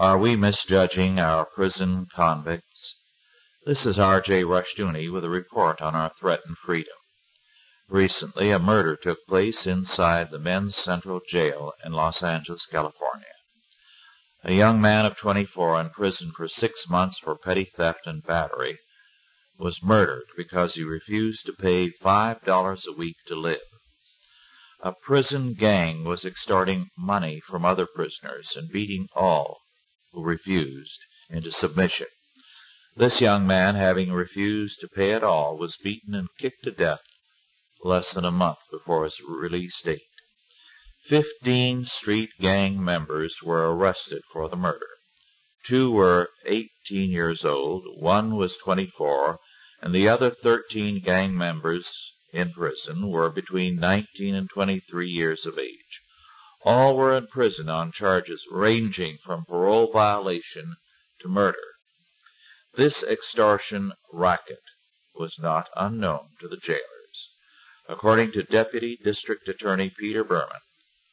Are we misjudging our prison convicts? This is R.J. Rushdoony with a report on our threatened freedom. Recently, a murder took place inside the Men's Central Jail in Los Angeles, California. A young man of 24 in prison for six months for petty theft and battery was murdered because he refused to pay $5 a week to live. A prison gang was extorting money from other prisoners and beating all refused into submission. This young man, having refused to pay at all, was beaten and kicked to death less than a month before his release date. Fifteen street gang members were arrested for the murder. Two were 18 years old, one was 24, and the other 13 gang members in prison were between 19 and 23 years of age. All were in prison on charges ranging from parole violation to murder. This extortion racket was not unknown to the jailers. According to Deputy District Attorney Peter Berman,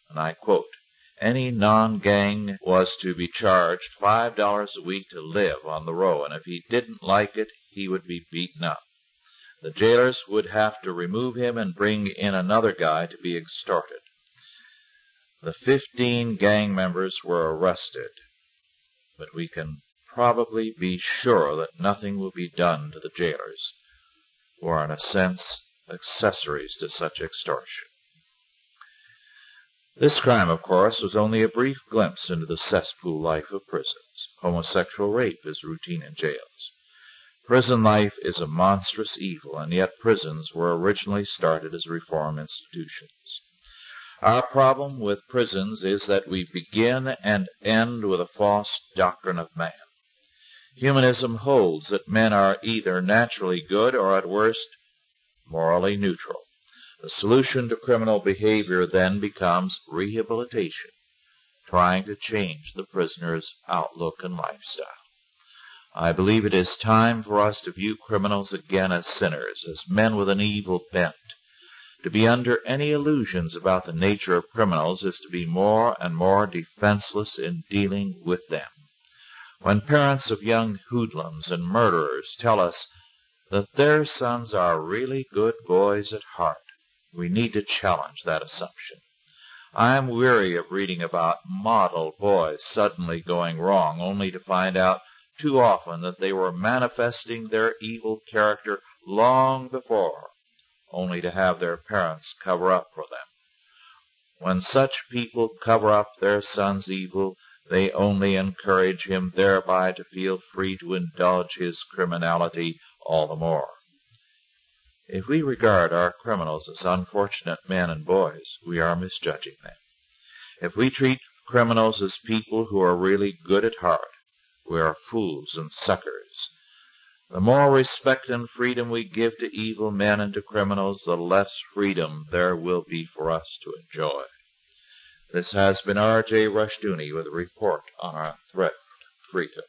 and I quote, any non-gang was to be charged $5 a week to live on the row, and if he didn't like it, he would be beaten up. The jailers would have to remove him and bring in another guy to be extorted. The 15 gang members were arrested, but we can probably be sure that nothing will be done to the jailers, who are in a sense accessories to such extortion. This crime, of course, was only a brief glimpse into the cesspool life of prisons. Homosexual rape is routine in jails. Prison life is a monstrous evil, and yet prisons were originally started as reform institutions. Our problem with prisons is that we begin and end with a false doctrine of man. Humanism holds that men are either naturally good or at worst morally neutral. The solution to criminal behavior then becomes rehabilitation, trying to change the prisoner's outlook and lifestyle. I believe it is time for us to view criminals again as sinners, as men with an evil bent. To be under any illusions about the nature of criminals is to be more and more defenseless in dealing with them. When parents of young hoodlums and murderers tell us that their sons are really good boys at heart, we need to challenge that assumption. I am weary of reading about model boys suddenly going wrong, only to find out too often that they were manifesting their evil character long before, only to have their parents cover up for them. When such people cover up their son's evil, they only encourage him thereby to feel free to indulge his criminality all the more. If we regard our criminals as unfortunate men and boys, we are misjudging them. If we treat criminals as people who are really good at heart, we are fools and suckers. The more respect and freedom we give to evil men and to criminals, the less freedom there will be for us to enjoy. This has been R.J. Rushdoony with a report on our threat freedom.